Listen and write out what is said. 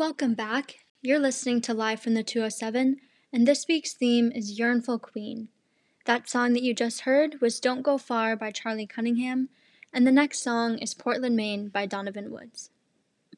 Welcome back. You're listening to Live from the 207, and this week's theme is Yearnful Queen. That song that you just heard was Don't Go Far by Charlie Cunningham, and the next song is Portland, Maine by Donovan Woods.